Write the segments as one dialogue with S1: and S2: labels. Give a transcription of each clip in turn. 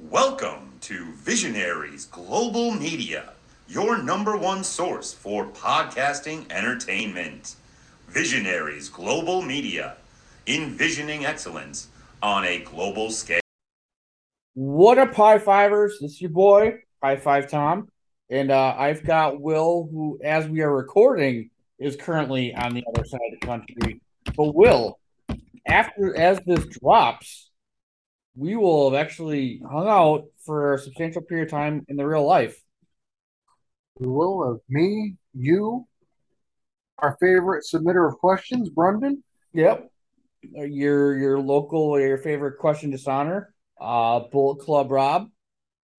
S1: Welcome to Visionaries Global Media, your number one source for podcasting entertainment. Visionaries Global Media, envisioning excellence on a global scale.
S2: What up, Pi Fivers? This is your boy, Pi Five Tom. And uh, I've got Will, who, as we are recording, is currently on the other side of the country. But Will, after as this drops, we will have actually hung out for a substantial period of time in the real life.
S3: We will of me, you, our favorite submitter of questions, Brendan.
S2: Yep. Your your local, your favorite question dishonor, uh, Bullet Club Rob.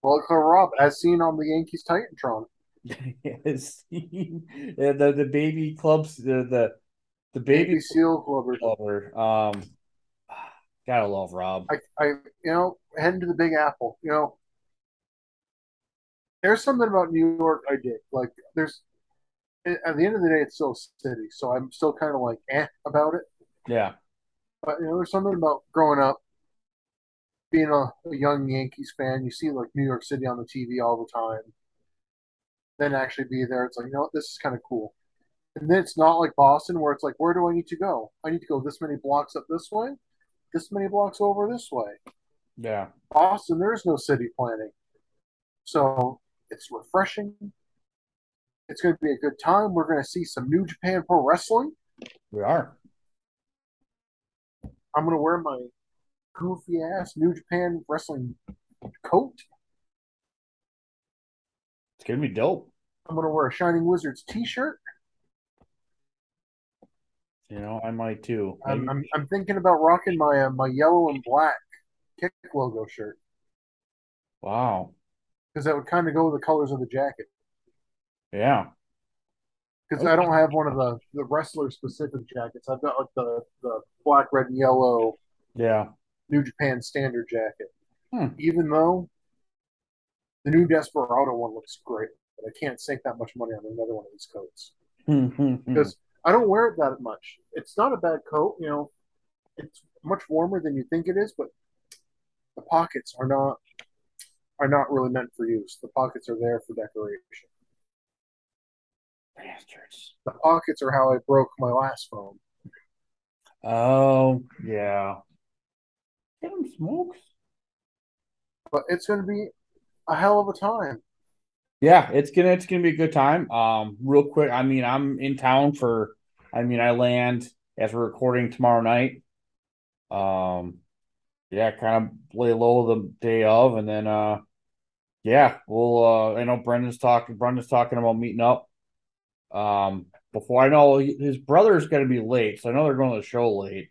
S3: Bullet Club Rob, as seen on the Yankees Titantron.
S2: yes, the the baby clubs, the the the baby,
S3: baby seal clubber.
S2: clubber. Um, gotta love Rob.
S3: I, I, you know, heading to the Big Apple. You know, there's something about New York I dig. Like, there's at the end of the day, it's still a city, so I'm still kind of like eh about it.
S2: Yeah,
S3: But you know, there's something about growing up, being a, a young Yankees fan. You see like New York City on the TV all the time. Then actually be there, it's like you know what, this is kind of cool. And then it's not like Boston where it's like, where do I need to go? I need to go this many blocks up this way, this many blocks over this way.
S2: yeah.
S3: Boston, there is no city planning, so it's refreshing. It's going to be a good time. We're going to see some New Japan Pro Wrestling.
S2: We are.
S3: I'm going to wear my goofy ass New Japan Wrestling coat.
S2: It's gonna be dope.
S3: I'm going to wear a Shining Wizards t-shirt.
S2: You know, I might too.
S3: I'm, I'm, I'm thinking about rocking my uh, my yellow and black kick logo shirt
S2: wow.
S3: because that would kind of go with the colors of the jacket.
S2: Yeah.
S3: Because I don't have one of the, the wrestler specific jackets. I've got like the, the black, red, and yellow
S2: Yeah.
S3: New Japan standard jacket.
S2: Hmm.
S3: Even though the new Desperado one looks great, but I can't sink that much money on another one of these coats
S2: Because
S3: because I don't wear it that much. It's not a bad coat, you know. It's much warmer than you think it is, but the pockets are not are not really meant for use. The pockets are there for decoration.
S2: bastards.
S3: The pockets are how I broke my last phone.
S2: Oh yeah. Get him smokes.
S3: But it's going to be a hell of a time.
S2: Yeah, it's gonna it's gonna be a good time. Um, real quick, I mean, I'm in town for. I mean, I land as we're recording tomorrow night. Um, yeah, kind of lay low the day of, and then uh, yeah, we'll. Uh, I know Brendan's talking. Brendan's talking about meeting up. Um, before I know his brother's gonna be late, so I know they're going to the show late.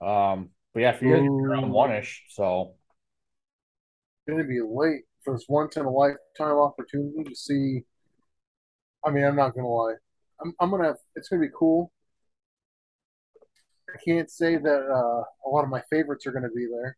S2: Um, but yeah, if you're around one ish, so
S3: going to be late for this once in a lifetime opportunity to see. I mean, I'm not to lie. I'm, I'm to have, it's to be cool. I can't say that uh, a lot of my favorites are to be there.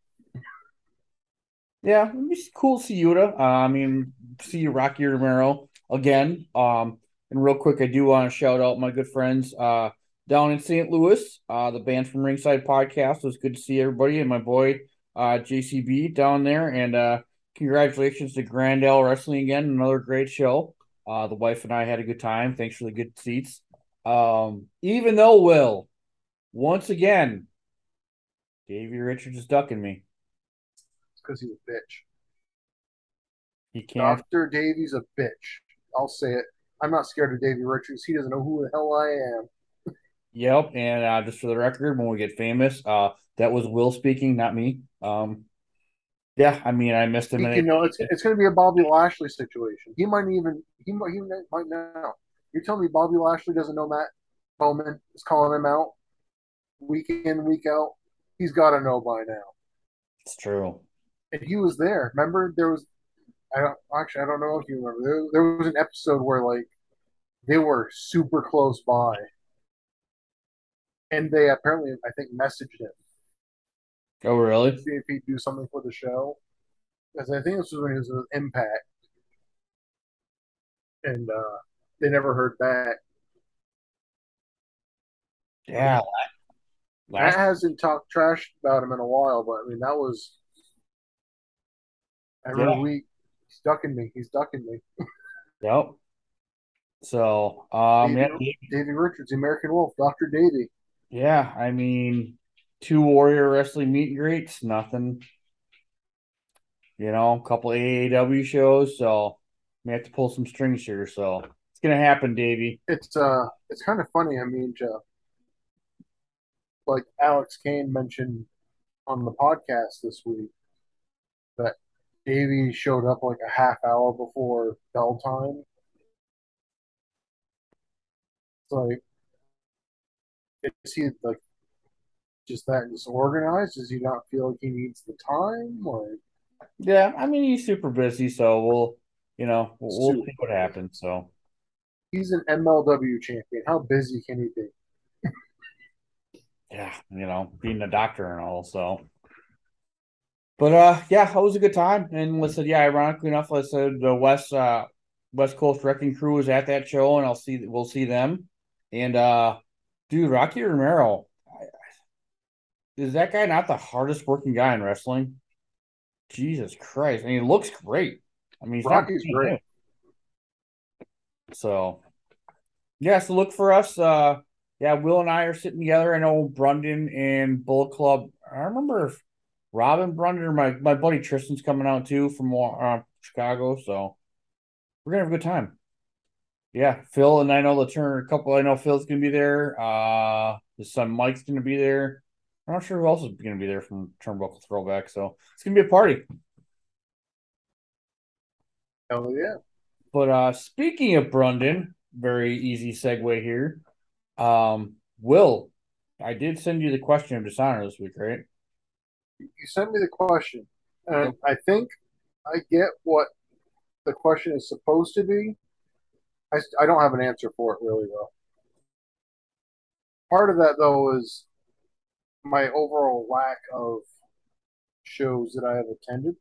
S2: Yeah, it'd be cool to see Yuta. Uh, I mean, see Rocky Romero again. Um, and real quick, I do want to shout out my good friends uh down in St. Louis, uh, the band from Ringside Podcast. It was good to see everybody and my boy uh JCB down there. And uh congratulations to Grandel Wrestling again, another great show. Uh, the wife and I had a good time. Thanks for the good seats. Um, even though Will, once again, Davey Richards is ducking me.
S3: It's because he's a bitch.
S2: He can't.
S3: Dr. Davey's a bitch. I'll say it. I'm not scared of Davey Richards. He doesn't know who the hell I am.
S2: Yep, and uh, just for the record, when we get famous, uh, that was Will speaking, not me. Um, yeah, I mean, I missed him.
S3: You
S2: in
S3: know, it's, it's going to be a Bobby Lashley situation. He might even he might he might know. You're telling me Bobby Lashley doesn't know Matt Bowman is calling him out week in week out? He's got to know by now.
S2: It's true.
S3: And he was there. Remember, there was. I don't actually. I don't know if you remember. There, there was an episode where like they were super close by, and they apparently I think messaged him
S2: Oh, really?
S3: see if he'd do something for the show. Because I think this was when he was with Impact, and uh, they never heard back.
S2: Yeah.
S3: Matt hasn't talked trash about him in a while, but I mean that was Every
S2: Yeah.
S3: week, he's ducking me. He's ducking me.
S2: Yep. So, um, yeah,
S3: Davey, Davey Richards, the American Wolf, Doctor Davey.
S2: yeah. I mean, two Warrior Wrestling meet and greets, nothing. You know, a couple AAW shows, so we have to pull some strings here. So it's gonna happen, Davey.
S3: It's uh, it's kind of funny. I mean, Jeff, like Alex Kane mentioned on the podcast this week that Davey showed up like a half hour before bell time. It's like, is he like just that disorganized? Does he not feel like he needs the time? Like,
S2: Yeah, I mean he's super busy, so we'll, you know, we'll, we'll see what happens. So
S3: he's an MLW champion. How busy can he be?
S2: yeah, you know, being a doctor and all, so. But uh, yeah, it was a good time, and listen, yeah, ironically enough, I said the West uh West Coast Wrecking Crew was at that show, and I'll see we'll see them, and uh, dude, Rocky Romero, is that guy not the hardest working guy in wrestling? Jesus Christ, and he looks great. I mean, he's not
S3: Rocky's
S2: bad.
S3: great.
S2: So, yeah, so look for us. Uh, yeah, Will and I are sitting together. I know Brendan and Bullet Club. I remember if Robin Brundon or my, my buddy Tristan's coming out too from uh, Chicago. So, we're going to have a good time. Yeah, Phil and I know the turn a couple. I know Phil's going to be there. Uh, his son Mike's going to be there. I'm not sure who else is going to be there from Turnbuckle Throwback. So, it's going to be a party.
S3: Hell yeah.
S2: But uh speaking of Brendan, very easy segue here. Um, Will, I did send you the question of dishonor this week, right?
S3: You sent me the question, and I think I get what the question is supposed to be. I, I don't have an answer for it really though. Part of that though is my overall lack of shows that I have attended.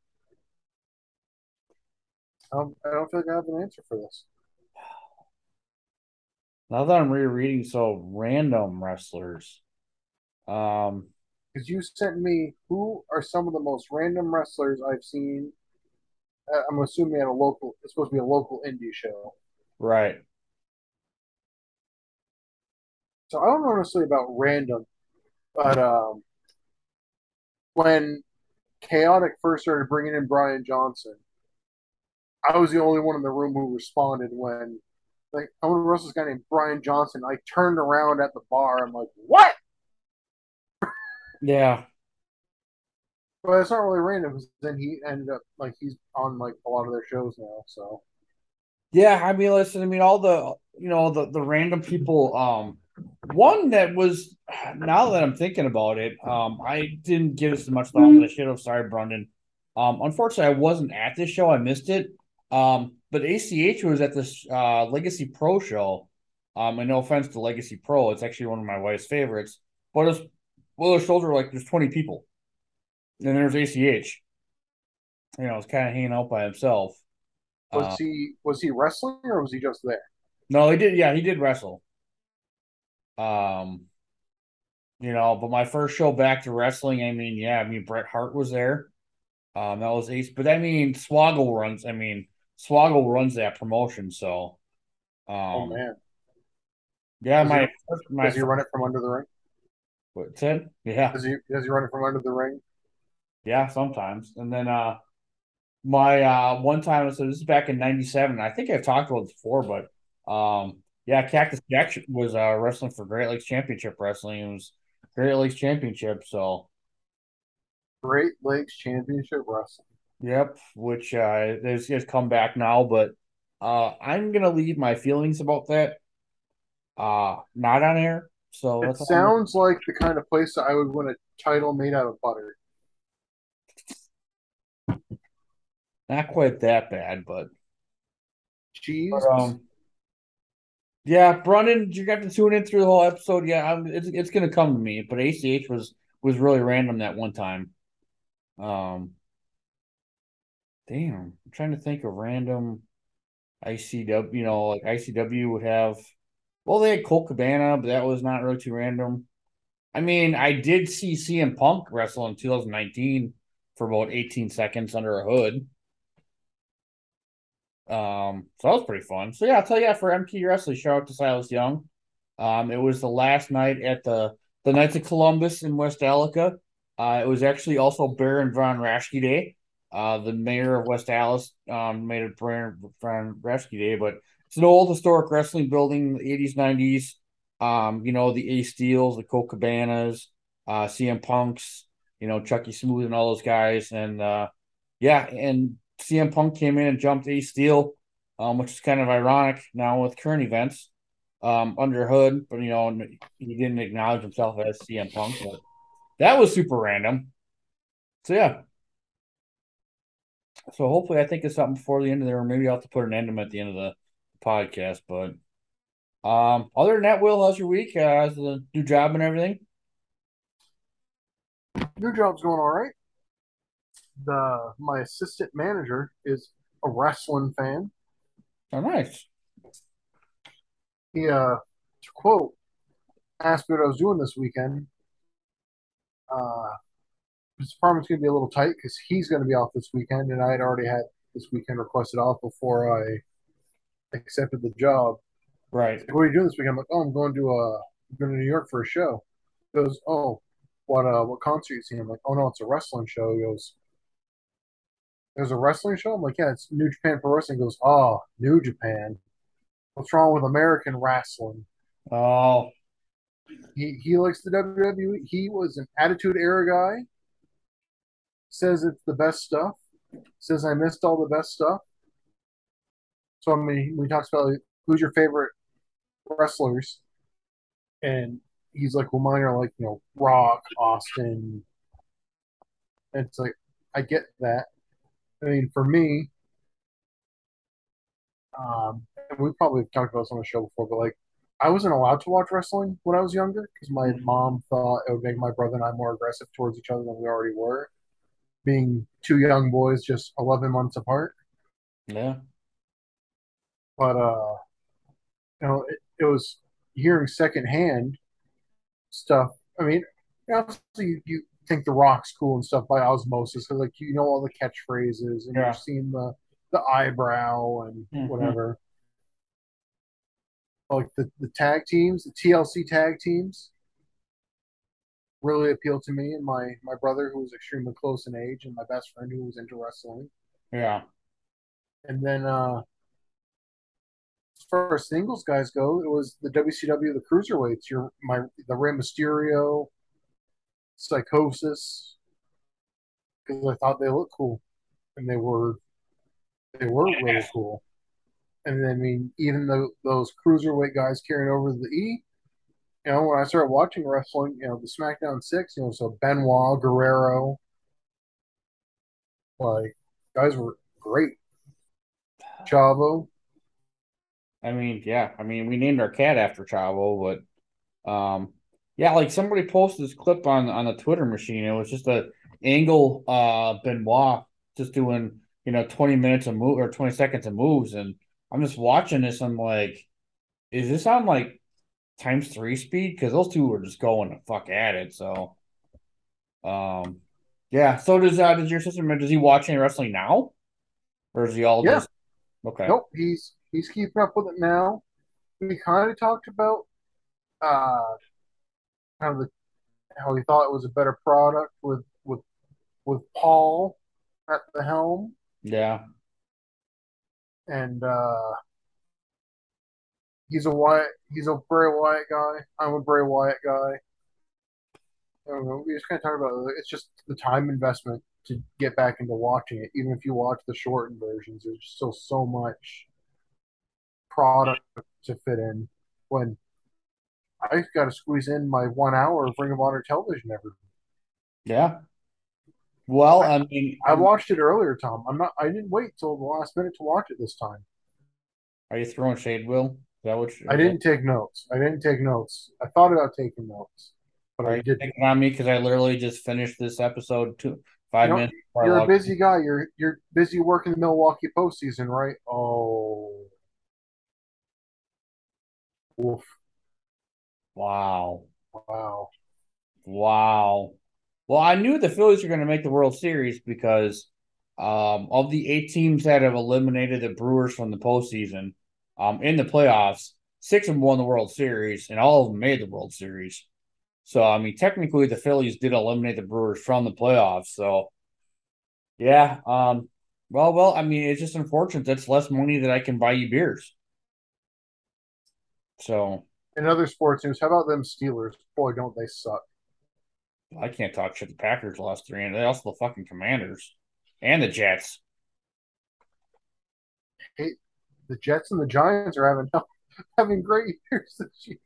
S3: Um, I don't feel like I have an answer for this.
S2: Now that I'm rereading so random wrestlers. Um,
S3: Because you sent me who are some of the most random wrestlers I've seen. Uh, I'm assuming at a local. It's supposed to be a local indie show.
S2: right.
S3: So I don't know necessarily about random, but um, when Chaotic first started bringing in Brian Johnson, I was the only one in the room who responded when, like, I want to wrestle this guy named Brian Johnson. I turned around at the bar. I'm like, what?
S2: Yeah.
S3: But it's not really random because then he ended up like he's on like a lot of their shows now. So
S2: Yeah, I mean, listen, I mean, all the you know, the the random people, um, one that was now that I'm thinking about it, um, I didn't give as much thought as I should have. Sorry, Brendan. Um, unfortunately, I wasn't at this show. I missed it. Um, but ACH was at this uh Legacy Pro show. Um, and no offense to Legacy Pro, it's actually one of my wife's favorites. But it was well, the shows were like there's 20 people. And there's ACH. You know, it's kind of hanging out by himself.
S3: was
S2: Uh,
S3: he was he wrestling or was he just there?
S2: no, he did. Yeah, he did wrestle. Um, you know, but my first show back to wrestling, I mean, yeah, I mean Bret Hart was there. Um, that was ace, but I mean Swoggle runs. I mean Swoggle runs that promotion, so. Um,
S3: oh man,
S2: yeah,
S3: Does
S2: my
S3: he-
S2: first, my
S3: does he run it from under the ring?
S2: what's it? Yeah,
S3: Does he does he run it from under the ring?
S2: yeah, sometimes, and then uh, my uh one time, so this is back in '97. I think I've talked about it before, but um, yeah, Cactus Jack was uh wrestling for Great Lakes Championship Wrestling. It was Great Lakes Championship, so.
S3: Great Lakes Championship Wrestling.
S2: Yep, which uh has, come back now, but uh I'm gonna leave my feelings about that uh not on air. So
S3: It sounds like the kind of place that I would win a title made out of butter.
S2: not quite that bad, but
S3: Cheese.
S2: But, um, yeah, Brandon, you got to tune in through the whole episode. Yeah, I'm, it's it's gonna come to me, but ACH was was really random that one time. Um, damn, I'm trying to think of random ICW. You know, like ICW would have. Well, they had Colt Cabana, but that was not really too random. I mean, I did see CM Punk wrestle in 2019 for about 18 seconds under a hood. Um, so that was pretty fun. So yeah, I'll tell you for MT Wrestling, shout out to Silas Young. Um, it was the last night at the the Knights of Columbus in West Allis. Uh, it was actually also Baron von Raschke Day. Uh, the mayor of West Allis um, made it Baron von Raschke Day, but it's an old historic wrestling building, the 80s, 90s. Um, you know, the Ace Steels, the Colt Cabanas, uh, CM Punks, you know, Chucky Smooth and all those guys. And uh, yeah, and CM Punk came in and jumped Ace Steel, um, which is kind of ironic now with current events um, under Hood, but you know, he didn't acknowledge himself as CM Punk. But that was super random. So yeah. So hopefully, I think it's something before the end of there, or maybe I'll have to put an end to at the end of the podcast. But um, other than that, Will, how's your week? Uh, how's the new job and everything?
S3: New job's going all right. The my assistant manager is a wrestling fan.
S2: Oh, nice.
S3: He uh to quote asked me what I was doing this weekend. Uh his apartment's gonna be a little tight because he's gonna be off this weekend and I had already had this weekend requested off before I accepted the job.
S2: Right.
S3: Like, what are you doing this weekend? I'm like, oh, I'm going to uh, I'm going to New York for a show. He goes, oh, what uh, what concert you seeing? I'm like, oh no, it's a wrestling show. He goes, there's a wrestling show. I'm like, yeah, it's New Japan Pro Wrestling. He goes, oh, New Japan. What's wrong with American wrestling?
S2: Oh,
S3: He he likes the WWE. He was an Attitude Era guy. Says it's the best stuff. Says I missed all the best stuff. So I mean, we talks about like, who's your favorite wrestlers, and he's like, well, mine are like you know Rock, Austin. And it's like I get that. I mean, for me, um, and we probably talked about this on the show before, but like I wasn't allowed to watch wrestling when I was younger because my mom thought it would make my brother and I more aggressive towards each other than we already were, being two young boys just 11 months apart.
S2: yeah.
S3: But uh, you know, it, it was hearing secondhand stuff. I mean, obviously you, you think the Rock's cool and stuff by osmosis, 'cause, like you know all the catchphrases and
S2: Yeah.
S3: you've seen the the eyebrow and
S2: Mhm.
S3: whatever. Like the the tag teams, the TLC tag teams, really appealed to me and my my brother, who was extremely close in age, and my best friend, who was into wrestling.
S2: Yeah.
S3: And then uh, as far as singles guys go, it was the WCW, the cruiserweights. Your my the Rey Mysterio, Psicosis, because I thought they looked cool, and they were they were really cool. And then, I mean, even though those cruiserweight guys carrying over the E, you know, when I started watching wrestling, you know, the SmackDown Six, you know, so Benoit, Guerrero, like guys were great. Chavo,
S2: I mean, yeah. I mean, we named our cat after Chavo, but um, yeah, like somebody posted this clip on on the Twitter machine. It was just a angle uh Benoit just doing you know 20 minutes of move or 20 seconds of moves, and I'm just watching this. I'm like, is this on like times three speed? Because those two were just going the fuck at it. So, um, yeah. So does uh does your sister does he watch any wrestling now, or is he all
S3: Yeah.
S2: just okay?
S3: Nope, he's he's keeping up with it now. We kind of talked about uh kind of the, how he thought it was a better product with with with Paul at the helm,
S2: Yeah.
S3: and uh he's a Wyatt he's a Bray Wyatt guy. I'm a Bray Wyatt guy. I don't know, we just kind of talk about it. it's just the time investment to get back into watching it. Even if you watch the shortened versions, there's still so much product to fit in when I got to squeeze in my one hour of Ring of Honor television every.
S2: Yeah. Well, I mean,
S3: I watched it earlier, Tom. I'm not. I didn't wait till the last minute to watch it this time.
S2: are you throwing shade, Will? Is that what
S3: I didn't take notes. I didn't take notes. I thought about taking notes, but
S2: Are
S3: I didn't.
S2: on me because I literally just finished this episode two five
S3: You know,
S2: minutes before I
S3: You're a busy guy. You're you're busy working the Milwaukee postseason, right? Oh, Oof.
S2: Wow.
S3: Wow.
S2: Wow. Well, I knew the Phillies were going to make the World Series because Um, of the eight teams that have eliminated the Brewers from the postseason, um, in the playoffs, six of them won the World Series, and all of them made the World Series. So, I mean, technically, the Phillies did eliminate the Brewers from the playoffs. So, yeah. Um, well, well, I mean, it's just unfortunate. That's less money that I can buy you beers. So,
S3: In other sports news, how about them Steelers? Boy, don't they suck.
S2: I can't talk shit. The Packers lost three, and they also the fucking Commanders and the Jets.
S3: Hey, the Jets and the Giants are having having great years this year.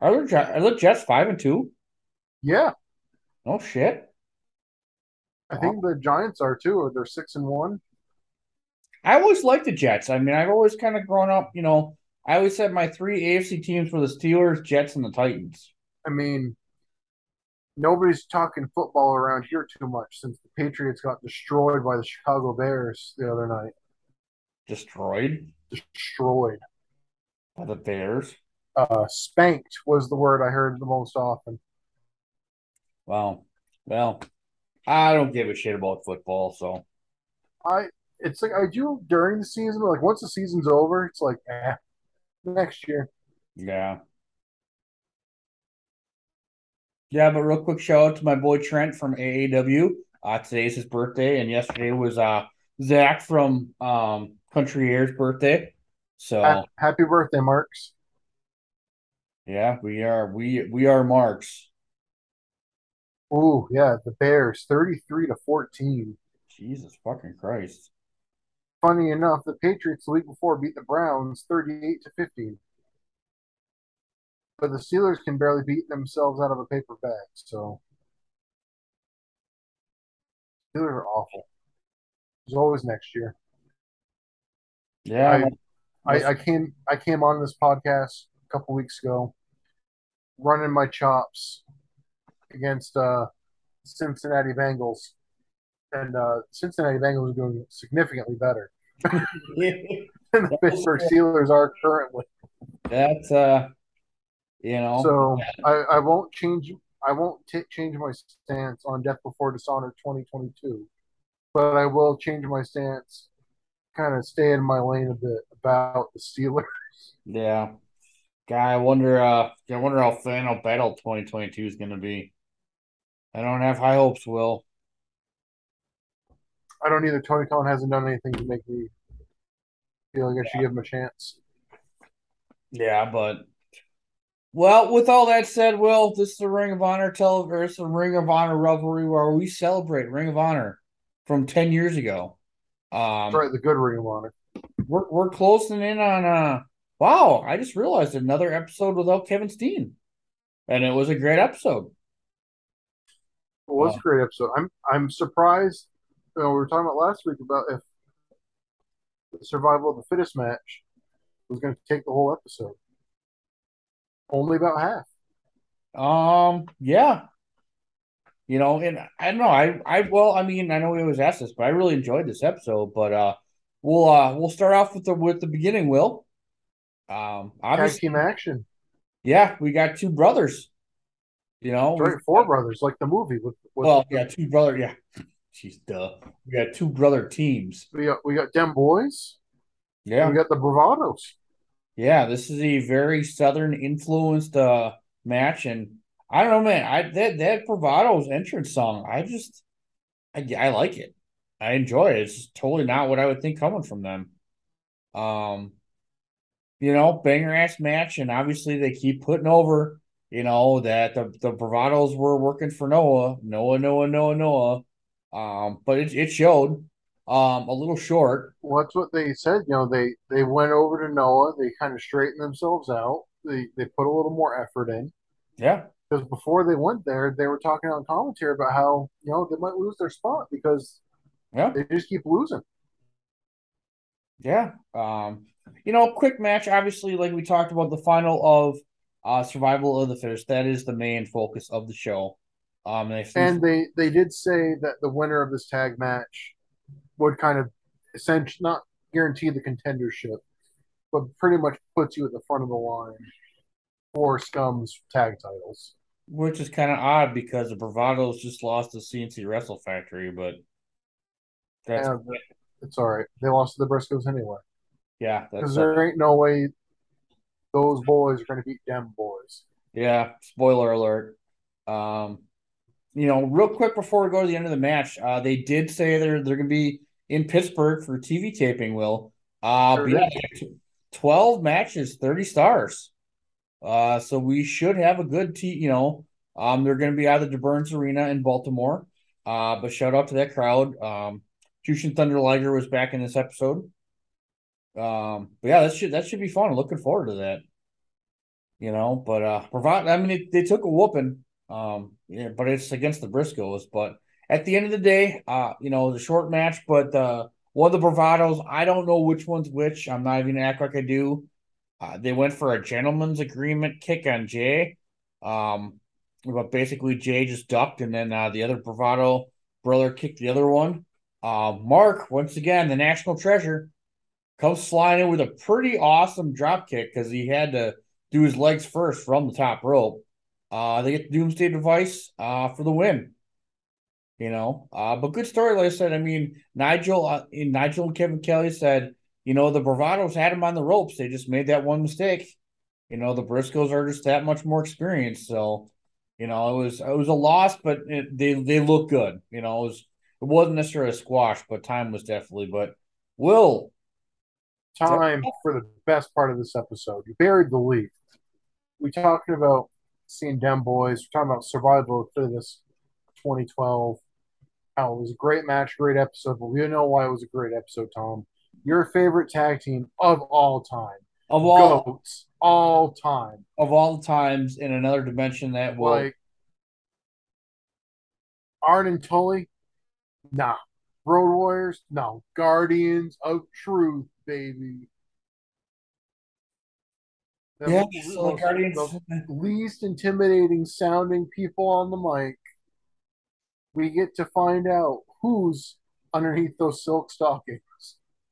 S2: Are the, Gi- are the Jets five and two?
S3: Yeah,
S2: No shit.
S3: I think the Giants are too, or they're six and one.
S2: I always liked the Jets. I mean, I've always kind of grown up, you know, I always said my three AFC teams were the Steelers, Jets, and the Titans.
S3: I mean, nobody's talking football around here too much since the Patriots got destroyed by the Chicago Bears the other night.
S2: Destroyed
S3: Destroyed.
S2: by the Bears.
S3: Uh, spanked was the word I heard the most often.
S2: Wow. Well, I don't give a shit about football, so
S3: I it's like I do during the season, but like once the season's over, it's like eh, next year.
S2: yeah. Yeah, but real quick shout out to my boy Trent from AAW. Uh, today's his birthday, and yesterday was uh Zach from um Country Air's birthday. So
S3: Happy birthday, Marks.
S2: yeah, we are we we are marks.
S3: Oh yeah, the Bears, thirty-three to fourteen.
S2: Jesus fucking Christ.
S3: Funny enough, the Patriots the week before beat the Browns thirty-eight to fifteen. But the Steelers can barely beat themselves out of a paper bag, so Steelers are awful. There's always next year.
S2: Yeah,
S3: I, I came I came on this podcast a couple weeks ago, running my chops against uh, Cincinnati Bengals, and uh, Cincinnati Bengals are doing significantly better than the Pittsburgh Steelers are currently.
S2: that's uh you know
S3: So I, I won't change I won't t- change my stance on Death Before Dishonor 2022, but I will change my stance, kind of stay in my lane a bit about the Steelers.
S2: yeah. Guy, I wonder uh I wonder how final battle 2022 is gonna be. I don't have high hopes, Will.
S3: I don't either. Tony Khan hasn't done anything to make me feel like I should give him a chance.
S2: Yeah, but well, with all that said, Will, this is the Ring of Honor tele or it's the Ring of Honor rivalry where we celebrate Ring of Honor from ten years ago. Um
S3: right, the good Ring of Honor.
S2: we're we're closing in on uh wow, I just realized another episode without Kevin Steen. And it was a great episode.
S3: It was
S2: Wow.
S3: a great episode. I'm I'm surprised. You know, we were talking about last week about if the survival of the fittest match was going to take the whole episode. Only about half.
S2: Um, yeah. You know, and I don't know. I, I, well, I mean, I know we always ask this, but I really enjoyed this episode. But uh, we'll uh, we'll start off with the with the beginning. Will, um, obviously,
S3: team action.
S2: yeah, we got two brothers. You know,
S3: right, four brothers, like the movie. With, with
S2: well, yeah, two brother, yeah. Jeez, duh. We got two brother teams.
S3: we got we got them boys.
S2: Yeah,
S3: We got the bravados.
S2: yeah. This is a very southern influenced uh match, and I don't know, man. I that that bravado's entrance song, I just, I I like it. I enjoy it. It's totally not what I would think coming from them. Um, you know, banger ass match, and obviously they keep putting over, you know, that the the bravados were working for Noah, Noah, Noah, Noah, Noah. Um, but it it showed. Um, a little short.
S3: Well, that's what they said. You know, they they went over to Noah. They kind of straightened themselves out. They they put a little more effort in.
S2: Yeah,
S3: because before they went there, they were talking on commentary about how you know they might lose their spot because
S2: yeah.
S3: they just keep losing.
S2: Yeah. Um, you know, quick match, obviously, like we talked about the final of uh Survival of the Fittest. That is the main focus of the show. Um they
S3: And they they did say that the winner of this tag match would kind of essentially not guarantee the contendership, but pretty much puts you at the front of the line for Scum's tag titles.
S2: which is kind of odd because the Bravados just lost to CNC Wrestle Factory, but That's
S3: And it's all right. They lost to the Briscoes anyway.
S2: yeah,
S3: Because there ain't no way those boys are going to beat them boys.
S2: yeah. Spoiler alert. Um, you know, real quick before we go to the end of the match, uh, they did say they're they're gonna be in Pittsburgh for TV taping. Will uh,
S3: Sure
S2: yeah, twelve matches, thirty stars. Uh, so we should have a good t. You know, um, they're gonna be out of the Burns Arena in Baltimore. Uh, but shout out to that crowd. Um, Jushin Thunder Liger was back in this episode. Um, but yeah, that should that should be fun. I'm looking forward to that. You know, but uh, provide. I mean, it, they took a whooping. Um, yeah, but it's against the Briscoes. But at the end of the day, uh, you know, the short match, but uh, one of the bravados, I don't know which one's which. I'm not even gonna act like I do. Uh, they went for a gentleman's agreement kick on Jay. Um, but basically Jay just ducked, and then uh, the other bravado brother kicked the other one. Uh, Mark, once again, the national treasure, comes flying in with a pretty awesome drop kick because he had to do his legs first from the top rope. Uh, they get the Doomsday device uh, for the win. You know, uh, but good story. Like I said, I mean, Nigel, uh, Nigel and Kevin Kelly said, you know, the Bravados had him on the ropes. They just made that one mistake. You know, the Briscoes are just that much more experienced. So, you know, it was it was a loss, but it, they they look good. You know, it was it wasn't necessarily a squash, but time was definitely. But Will,
S3: Time for the best part of this episode. You buried the lead. We talking about seeing them boys. We're talking about survival for this 2012. How it was a great match, great episode. But we know why it was a great episode, Tom. Your favorite tag team of all time.
S2: of all
S3: Goats. All time.
S2: of all times in another dimension that will
S3: Like Arn and Tully? Nah. Road Warriors? No. Guardians of Truth, baby. The
S2: yeah,
S3: most-
S2: so the Guardians.
S3: the least intimidating sounding people on the mic. We get to find out who's underneath those silk stockings.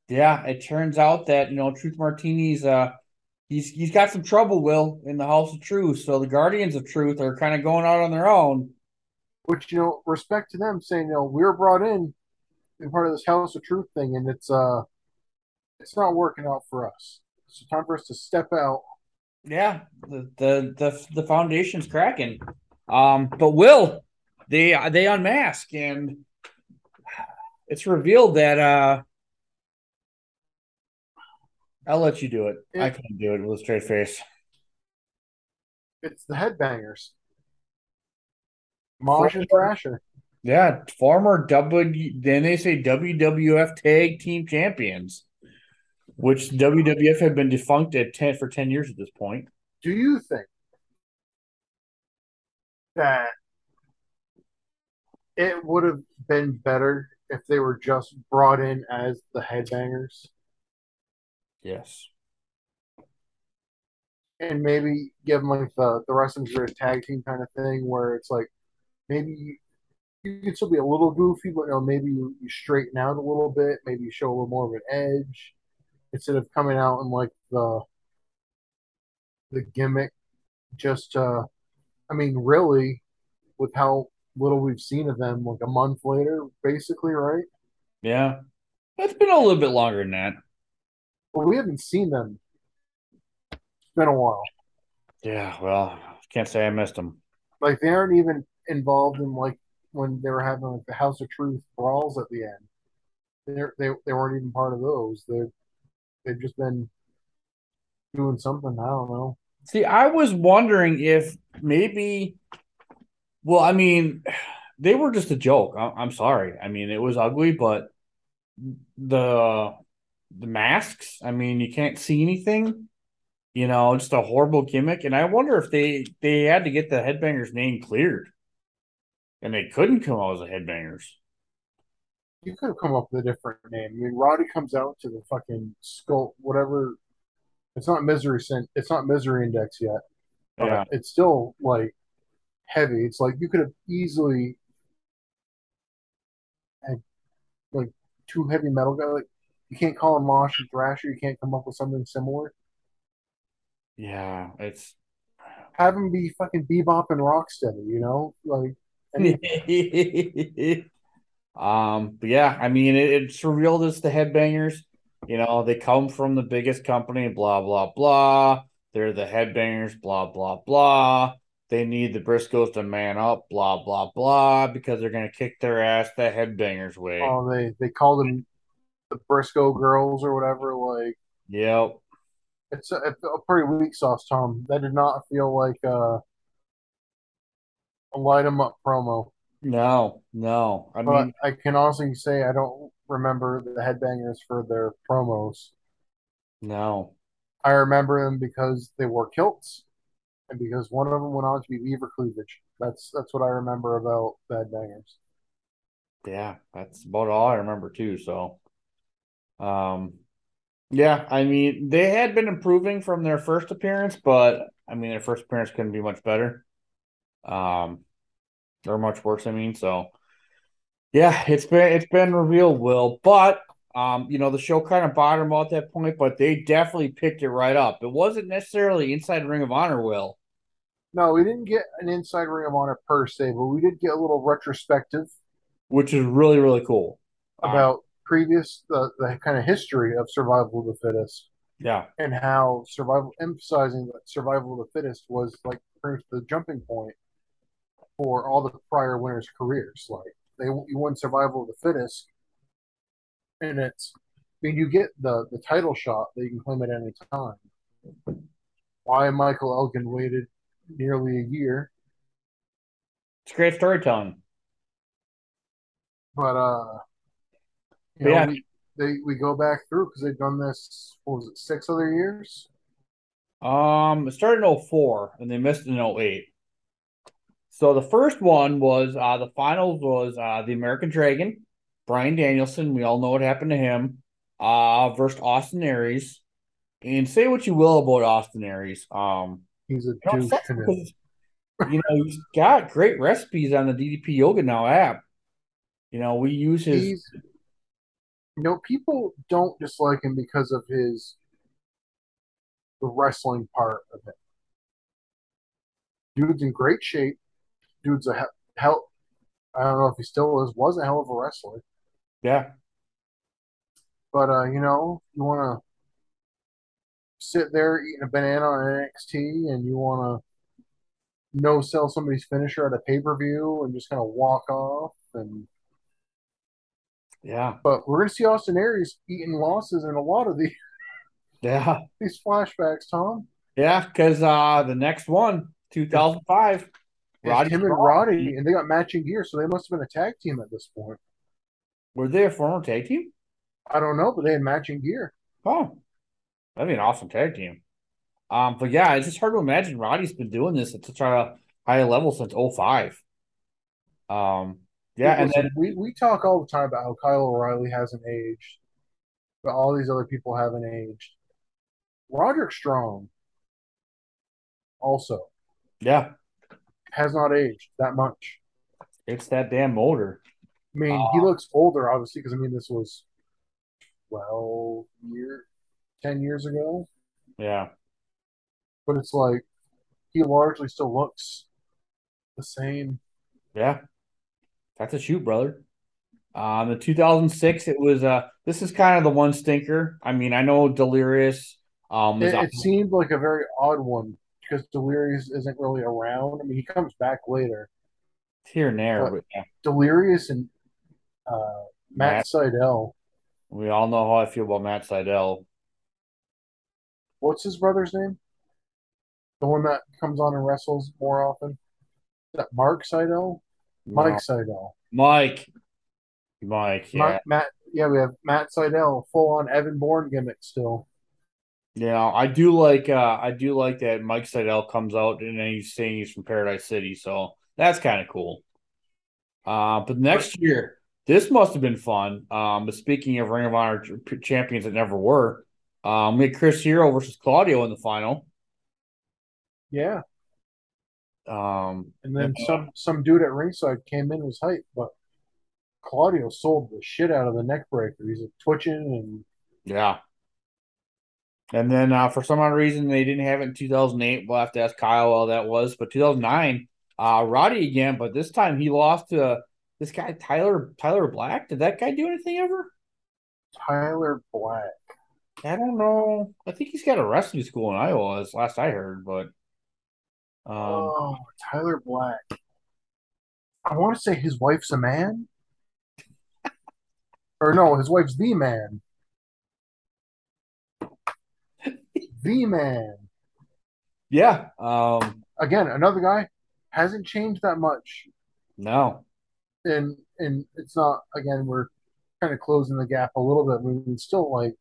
S2: Yeah, it turns out that you know Truth Martini's uh he's he's got some trouble, Will, in the House of Truth. So the Guardians of Truth are kind of going out on their own.
S3: Which, you know, respect to them saying, you know, we're brought in in part of this House of Truth thing and it's uh it's not working out for us. So time for us to step out.
S2: Yeah, the the the, the foundation's cracking. Um, but Will, they they unmask and it's revealed that uh I'll let you do it. I
S3: Yeah.
S2: couldn't do it with a straight face.
S3: It's the headbangers. Mosh and Thrasher.
S2: Yeah, former W. Then they say WWF Tag Team Champions, which WWF had been defunct at ten for ten years at this point.
S3: Do you think that it would have been better if they were just brought in as the headbangers
S2: Yes.
S3: and maybe give them like the, the wrestling's greatest tag team kind of thing where it's like maybe you, you can still be a little goofy, but you know, maybe you, you straighten out a little bit, maybe you show a little more of an edge instead of coming out in like the the gimmick just uh I mean really with how little we've seen of them like a month later, basically, right?
S2: Yeah. It's been a little bit longer than that.
S3: But we haven't seen them. It's been a while.
S2: Yeah. Well, can't say I missed them.
S3: Like they aren't even involved in like when they were having like the House of Truth brawls at the end. They're, they they weren't even part of those. They they've just been doing something. I don't know.
S2: See, I was wondering if maybe. Well, I mean, they were just a joke. I- I'm sorry. I mean, it was ugly, but the the masks. I mean, you can't see anything. You know, just a horrible gimmick. And I wonder if they they had to get the headbangers name cleared, and they couldn't come out as a headbangers.
S3: You could have come up with a different name. I mean, Roddy comes out to the fucking skull, whatever. It's not misery sin. It's not misery index yet.
S2: Yeah,
S3: It's still like heavy. It's like you could have easily had like two heavy metal guys. Like you can't call him Mosh and Thrasher. You can't come up with something similar.
S2: yeah. It's
S3: Have them be fucking Bebop and Rocksteady. You know, like
S2: Um, but yeah, I mean, it, it's revealed as the headbangers. You know, they come from the biggest company, blah blah blah. They're the headbangers, blah blah blah. They need the Briscoes to man up, blah blah blah, because they're gonna kick their ass the headbangers way.
S3: Oh, they they called them the Briscoe girls or whatever. Like,
S2: Yep.
S3: it's a, a pretty weak sauce, Tom. That did not feel like uh, a light 'em up promo.
S2: No, no. I
S3: But
S2: mean,
S3: I can honestly say I don't remember the headbangers for their promos.
S2: no.
S3: I remember them because they wore kilts, and because one of them went on to be Beaver Cleavage. That's that's what I remember about the headbangers.
S2: Yeah, that's about all I remember too. So, um, yeah, I mean, they had been improving from their first appearance, but I mean, their first appearance couldn't be much better. Um, or much worse, I mean. So, yeah, it's been it's been revealed, Will, but um, you know, the show kind of bottomed out at that point, but they definitely picked it right up. It wasn't necessarily inside Ring of Honor, Will,
S3: No, we didn't get an inside Ring of Honor per se, but we did get a little retrospective
S2: which is really really cool. Um,
S3: about previous the, the kind of history of survival of the fittest
S2: yeah,
S3: and how survival emphasizing that survival of the fittest was like the jumping point for all the prior winners' careers. Like they you won survival of the fittest, and it's I mean you get the the title shot that you can claim at any time. Why Michael Elgin waited nearly a year,
S2: it's great storytelling.
S3: but uh,
S2: But
S3: know,
S2: yeah.
S3: we, they we go back through because they've done this. What was it? Six other years.
S2: Um, it started in 04 and they missed in 08. So the first one was uh the finals was uh the American Dragon, Bryan Danielson. We all know what happened to him. Uh versus Austin Aries. And say what you will about Austin Aries. Um
S3: He's a
S2: you know, because, you know, he's got great recipes on the DDP Yoga Now app. You know, we use his
S3: He's, you know, people don't dislike him because of his the wrestling part of it. Dude's in great shape. Dude's a hell. I don't know if he still is. Was a hell of a wrestler.
S2: yeah,
S3: But uh, you know, you want to sit there eating a banana on NXT, and you want to no sell somebody's finisher at a pay per view, and just kind of walk off. And
S2: yeah,
S3: but we're gonna see Austin Aries eating losses in a lot of these
S2: yeah,
S3: these flashbacks, Tom.
S2: yeah, because uh the next one, 2005, Roddy
S3: him and. Roddy, and they got matching gear, so they must have been a tag team at this point.
S2: Were they a former tag team?
S3: I don't know, but they had matching gear.
S2: Oh, that'd be an awesome tag team. Um, but yeah, it's just hard to imagine Roddy's been doing this at such a high level since 05. Um, yeah, and then
S3: we, we talk all the time about how Kyle O'Reilly hasn't aged, but all these other people haven't aged. Roderick Strong also
S2: yeah,
S3: has not aged that much.
S2: it's that damn motor.
S3: I mean, he
S2: Uh,
S3: looks older, obviously, because I mean, this was 12 year, 10 years ago,
S2: Yeah,
S3: but it's like he largely still looks the same.
S2: yeah, that's a shoot, brother. Um, the 2006, it was uh, this is kind of the one stinker. I mean, I know Delirious. Um,
S3: It, it seemed like a very odd one because Delirious isn't really around. I mean, he comes back later.
S2: here and there,
S3: But-
S2: but yeah,
S3: Delirious and uh, Matt,
S2: Matt.
S3: Sydal.
S2: we all know how I feel about Matt Sydal.
S3: What's his brother's name? The one that comes on and wrestles more often. Is that Mark Sydal? Mike
S2: No.
S3: Sydal.
S2: Mike, Mike, yeah.
S3: Mark, Matt. Yeah, we have Matt Sydal, full on Evan Bourne gimmick still.
S2: Yeah, I do like uh I do like that Mike Sydal comes out and then he's saying he's from Paradise City, so that's kind of cool. Uh, but next year, this must have been fun. Um, but speaking of Ring of Honor champions that never were, um, we had Chris Hero versus Claudio in the final.
S3: Yeah,
S2: Um,
S3: and then
S2: Yeah.
S3: some some dude at ringside came in was hype, but Claudio sold the shit out of the neck breaker. He's twitching and
S2: yeah. And then uh, for some odd reason they didn't have it in 2008. We'll have to ask Kyle how that was. But 2009, uh, Roddy again, but this time he lost to this guy Tyler Tyler Black. Did that guy do anything ever?
S3: Tyler Black.
S2: I don't know. I think he's got a wrestling school in Iowa, as last I heard. But um,
S3: oh, Tyler Black. I want to say his wife's a man. or no, his wife's the man. The man.
S2: yeah, um,
S3: Again, another guy hasn't changed that much.
S2: no,
S3: And and it's not again, we're kind of closing the gap a little bit. I mean, still like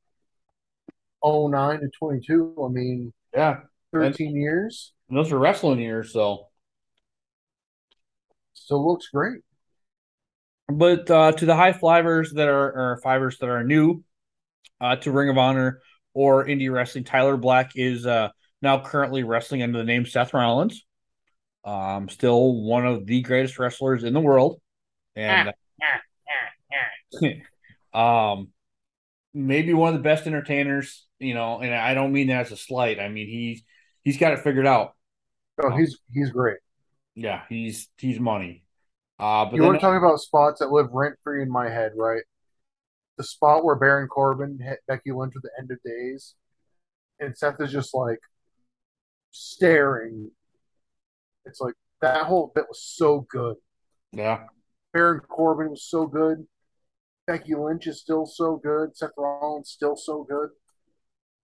S3: 09 to 22. I mean,
S2: yeah,
S3: 13 years.
S2: and those are wrestling years. So,
S3: Still looks great.
S2: but uh, to the high flyers that are or fivers that are new uh, to Ring of Honor or indie wrestling, Tyler Black is uh, now currently wrestling under the name Seth Rollins. Um, still one of the greatest wrestlers in the world, and um, maybe one of the best entertainers. You know, and I don't mean that as a slight. I mean he's he's got it figured out.
S3: Oh, he's he's great.
S2: Yeah, he's he's money. Uh, but
S3: you
S2: then,
S3: want to talk about spots that live rent free in my head, right? The spot where Baron Corbin hit Becky Lynch at the end of days, and Seth is just like staring. It's like that whole bit was so good.
S2: yeah,
S3: Baron Corbin was so good. Becky Lynch is still so good. Seth Rollins still so good.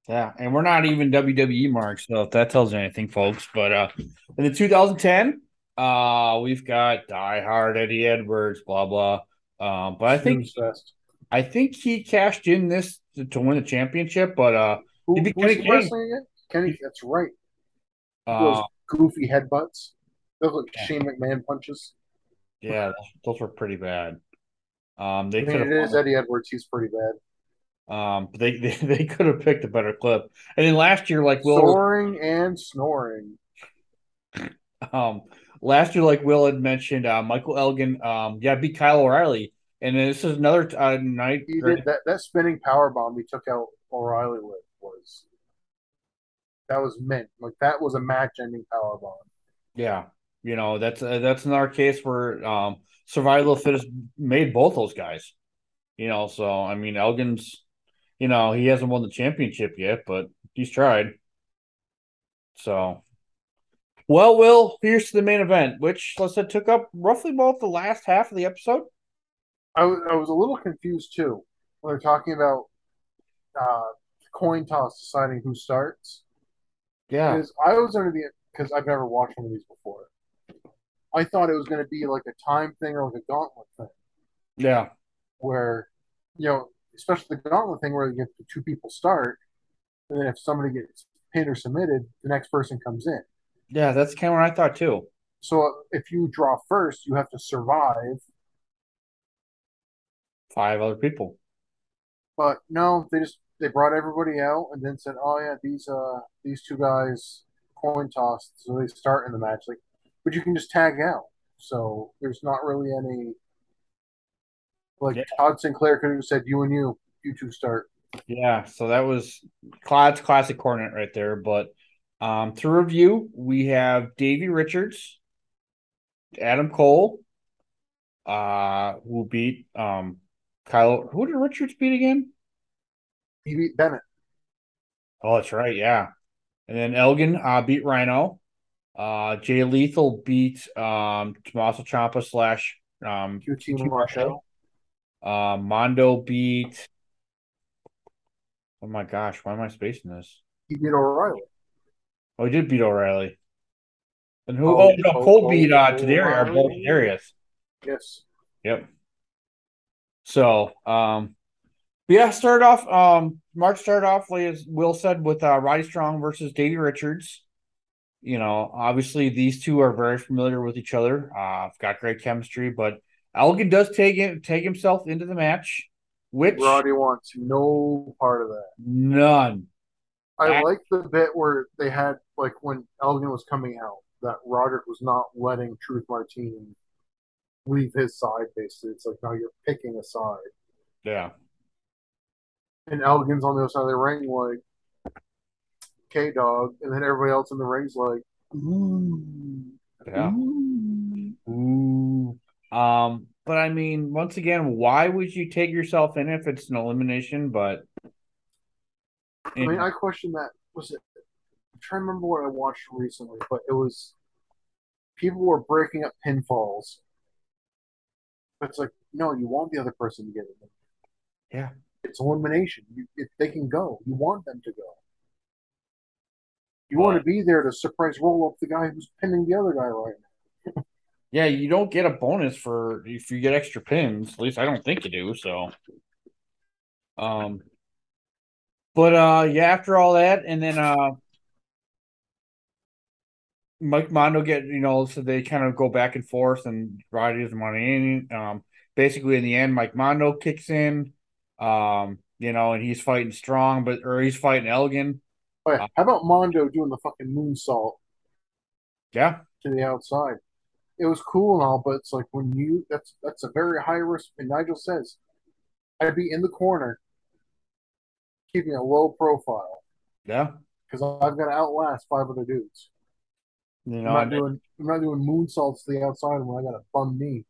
S2: yeah, and we're not even WWE marks, so if that tells you anything, folks. But uh, in the 2010, uh, we've got Die Hard Eddie Edwards, blah blah. Um, but I think
S3: fest.
S2: I think he cashed in this to, to win the championship, but uh,
S3: Who,
S2: be Kenny King.
S3: again? Kenny, that's right. Those
S2: uh
S3: goofy headbutts. Those look
S2: Yeah.
S3: Shane McMahon punches.
S2: yeah, those, those were pretty bad. Um, they
S3: I mean, it is Eddie Edwards. He's pretty bad.
S2: um, but they, they they could have picked a better clip. And then last year, like Will,
S3: Soaring and snoring.
S2: um, last year, like Will had mentioned, uh, Michael Elgin, um, yeah, beat Kyle O'Reilly, and this is another uh, night.
S3: He did that. That spinning power bomb he took out O'Reilly with was that was meant like that was a match-ending power bomb.
S2: Yeah, you know that's uh, that's another case where um, survival fittest made both those guys. You know, so I mean, Elgin's, you know, he hasn't won the championship yet, but he's tried. So, well, Will, here's the main event, which let's say took up roughly about the last half of the episode.
S3: I was I was a little confused too when they're talking about uh, coin toss deciding who starts.
S2: Yeah,
S3: Because I was under the because I've never watched one of these before. I thought it was going to be like a time thing or like a gauntlet thing
S2: yeah,
S3: where, you know, especially the gauntlet thing where you get the two people start, and then if somebody gets pinned or submitted, the next person comes in.
S2: yeah. That's kind of what I thought too.
S3: So if you draw first, you have to survive.
S2: Five other people.
S3: But no, they just they brought everybody out and then said, "Oh yeah, these uh these two guys coin tossed, so they start in the match." Like, but you can just tag out, so there's not really any. Like
S2: Yeah.
S3: Todd Sinclair could have said, "You and you, you two start."
S2: Yeah, so that was Clad's classic cornet right there. But um, to review, we have Davey Richards, Adam Cole, uh, who beat um Kyle. Who did Richards beat again?
S3: He beat Bennett.
S2: Oh, that's right. Yeah, and then Elgin uh, beat Rhino. Uh, Jay Lethal beat um Tommaso Ciampa slash um
S3: QT Marshall.
S2: uh, Mondo beat. Oh my gosh, why am I spacing this?
S3: He beat O'Reilly.
S2: Oh, he did beat O'Reilly. And who?
S3: Oh,
S2: Oh, no,
S3: Cole-
S2: Cole beat uh, Tadarius or Darius.
S3: Yes.
S2: Yep. So, um, yeah, start off. Um, March started off, like as Will said, with uh, Roddy Strong versus Davey Richards. You know, obviously these two are very familiar with each other. Uh, got great chemistry, but Elgin does take it, take himself into the match, which
S3: Roddy wants no part of that.
S2: none.
S3: I like the bit where they had like when Elgin was coming out that Roderick was not letting Truth Martini leave his side. Basically, it's like now you're picking a side,
S2: Yeah,
S3: and Elgin's on the other side of the ring like K Dog, and then everybody else in the ring's like, ooh,
S2: yeah.
S3: ooh.
S2: Ooh. Um, but I mean, once again, why would you take yourself in if it's an elimination? But
S3: I mean, I question that. Was it? I'm trying to remember what I watched recently, but it was people were breaking up pinfalls. But it's like, no, you want the other person to get it.
S2: Yeah.
S3: It's elimination. You, if they can go, you want them to go. You want to be there to surprise roll up the guy who's pinning the other guy right now.
S2: yeah, you don't get a bonus for if you get extra pins. At least I don't think you do. So, um, but uh, yeah, after all that, and then uh, Mike Mondo get you know, so they kind of go back and forth, and Roddy doesn't want any. Um, basically, in the end, Mike Mondo kicks in. Um, you know, and he's fighting strong, but or he's fighting Elgin.
S3: Oh, yeah. How about Mondo doing the fucking moonsault?
S2: Yeah,
S3: to the outside. It was cool and all, but it's like when you that's that's a very high risk. And Nigel says, I'd be in the corner, keeping a low profile.
S2: Yeah,
S3: because I've got to outlast five other dudes. You know, I'm not doing I'm not doing moonsaults to the outside when I got a bum knee.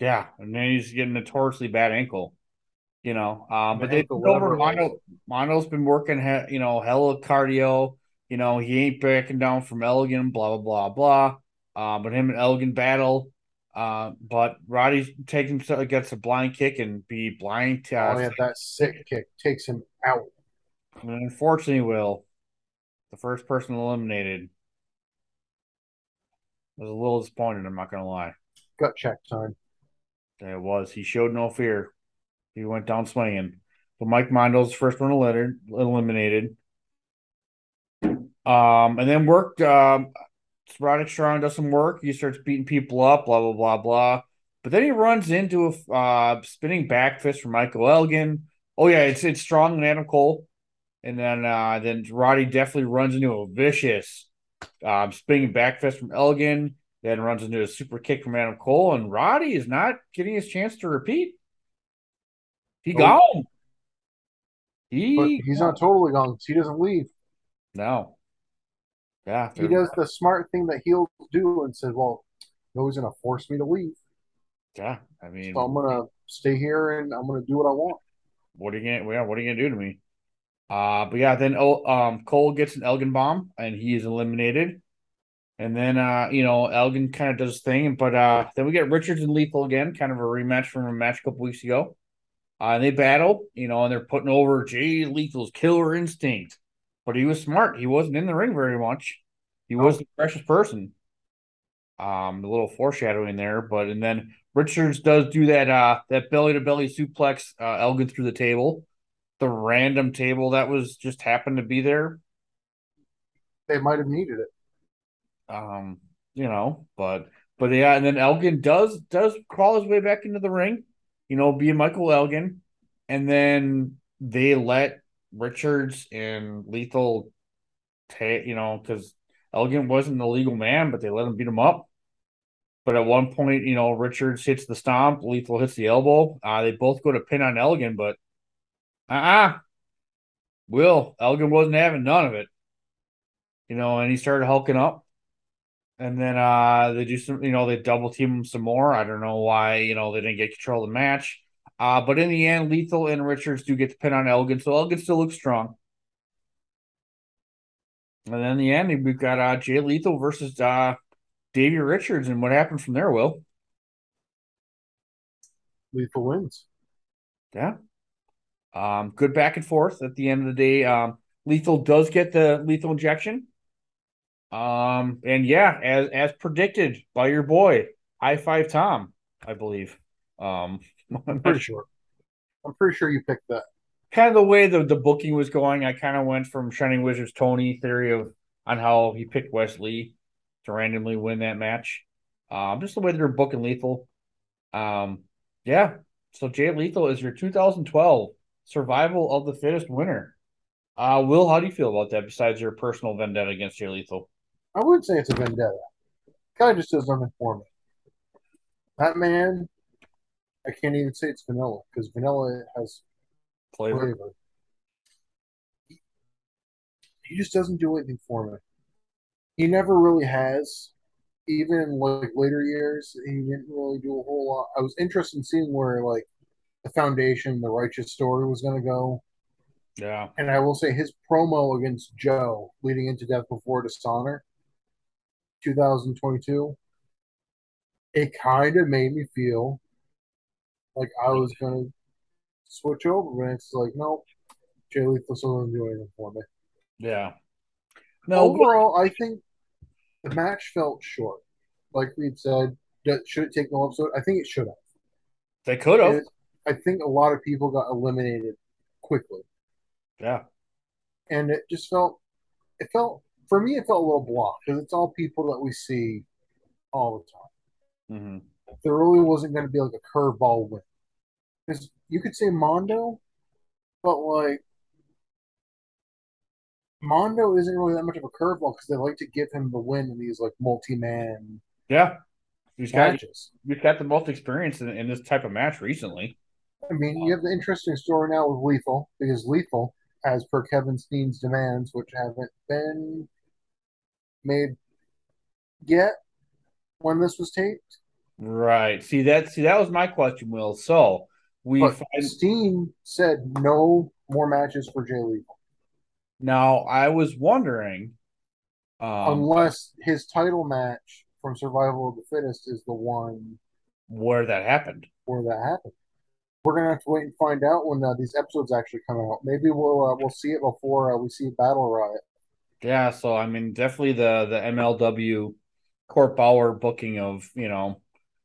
S2: Yeah, and then he's getting a notoriously bad ankle. You know, um, but they've over Mondo. Mondo's been working, you know, hella cardio. You know, he ain't backing down from Elgin. Blah blah blah blah. Uh, but him and Elgin battle. Uh, but Roddy's taking gets a blind kick and be blind.
S3: To, uh, oh yeah, that sick kick takes him out.
S2: And unfortunately, will the first person eliminated was a little disappointed. I'm not gonna lie.
S3: Gut check time.
S2: It was. He showed no fear. He went down swinging. But Mike Mondo's first one eliminated. Um, and then worked. Um, Roderick Strong does some work. He starts beating people up. Blah blah blah blah. But then he runs into a uh, spinning back fist from Michael Elgin. Oh yeah, it's it's Strong and Adam Cole. And then uh, then Roddy definitely runs into a vicious um, spinning back fist from Elgin. Then runs into a super kick from Adam Cole, and Roddy is not getting his chance to repeat. He oh. gone.
S3: He but he's not totally gone. He doesn't leave.
S2: No. Yeah.
S3: He does the smart thing that he'll do and says, "Well, nobody's going to force me to leave."
S2: Yeah, I mean,
S3: so I'm going to stay here and I'm going to do what I want.
S2: What are you going? Yeah, what are you going to do to me? Uh, but yeah, then oh, um, Cole gets an Elgin bomb and he is eliminated. And then uh, you know, Elgin kind of does his thing, but uh then we get Richards and Lethal again, kind of a rematch from a match a couple weeks ago. Uh, and they battle, you know, and they're putting over Jay Lethal's killer instinct. But he was smart. He wasn't in the ring very much. He was the precious person. Um, a little foreshadowing there, but and then Richards does do that uh that belly to belly suplex uh Elgin through the table. The random table that was just happened to be there.
S3: They might have needed it.
S2: Um, you know, but but yeah, and then Elgin does does crawl his way back into the ring, you know, being Michael Elgin, and then they let Richards and Lethal take, you know, because Elgin wasn't the legal man, but they let him beat him up. But at one point, you know, Richards hits the stomp, Lethal hits the elbow. Uh, they both go to pin on Elgin, but uh-uh. uh Will, Elgin wasn't having none of it. You know, and he started hulking up. And then uh they do some, you know, they double team him some more. I don't know why, you know, they didn't get control of the match. Uh, but in the end, Lethal and Richards do get to pin on Elgin, so Elgin still looks strong. And then in the end, we've got uh, Jay Lethal versus uh, Davey Richards, and what happened from there, Will?
S3: Lethal wins.
S2: Yeah. Um, good back and forth at the end of the day. Um, Lethal does get the lethal injection. Um, and yeah, as as predicted by your boy, high five Tom, I believe. Um,
S3: I'm pretty sure. I'm pretty sure you picked that.
S2: Kind of the way the, the booking was going, I kind of went from Shining Wizards Tony theory of on how he picked Wes Lee to randomly win that match. Um, just the way they're booking Lethal. Um, yeah. So Jay Lethal is your 2012 Survival of the Fittest winner. Uh, Will, how do you feel about that? Besides your personal vendetta against Jay Lethal,
S3: I wouldn't say it's a vendetta. Guy just does nothing for me. That man, I can't even say it's vanilla because vanilla has flavor. flavor. He just doesn't do anything for me. He never really has. even in like later years, he didn't really do a whole lot. I was interested in seeing where like the foundation, the righteous story was going to go.
S2: Yeah.
S3: And I will say his promo against Joe leading into Death Before Dishonor 2022, it kind of made me feel like I was going to switch over, but it's like, nope, Jay Lethal still doesn't do anything for me.
S2: Yeah. No,
S3: Overall, I think the match felt short. Like we had said, should it take no episode? I think it should have.
S2: they could have.
S3: I think a lot of people got eliminated quickly.
S2: Yeah.
S3: and it just felt it felt for me it felt a little blocked because it's all people that we see all the time.
S2: hmm
S3: There really wasn't going to be like a curveball win because you could say Mondo, but like Mondo isn't really that much of a curveball because they like to give him the win in these like multi-man
S2: Yeah. He's got, he's got the most experience in, in this type of match recently.
S3: I mean, you have the interesting story now with Lethal because Lethal, as per Kevin Steen's demands, which haven't been made yet when this was taped,
S2: Right. See that see that was my question, Will. So we
S3: but
S2: find
S3: Steen said no more matches for Jay Lethal
S2: now I was wondering um
S3: unless his title match from Survival of the Fittest is the one
S2: where that happened.
S3: where that happened. We're gonna have to wait and find out when uh, these episodes actually come out. Maybe we'll uh, we'll see it before uh, we see Battle Riot.
S2: Yeah, so I mean definitely the the MLW Court Bauer booking of, you know,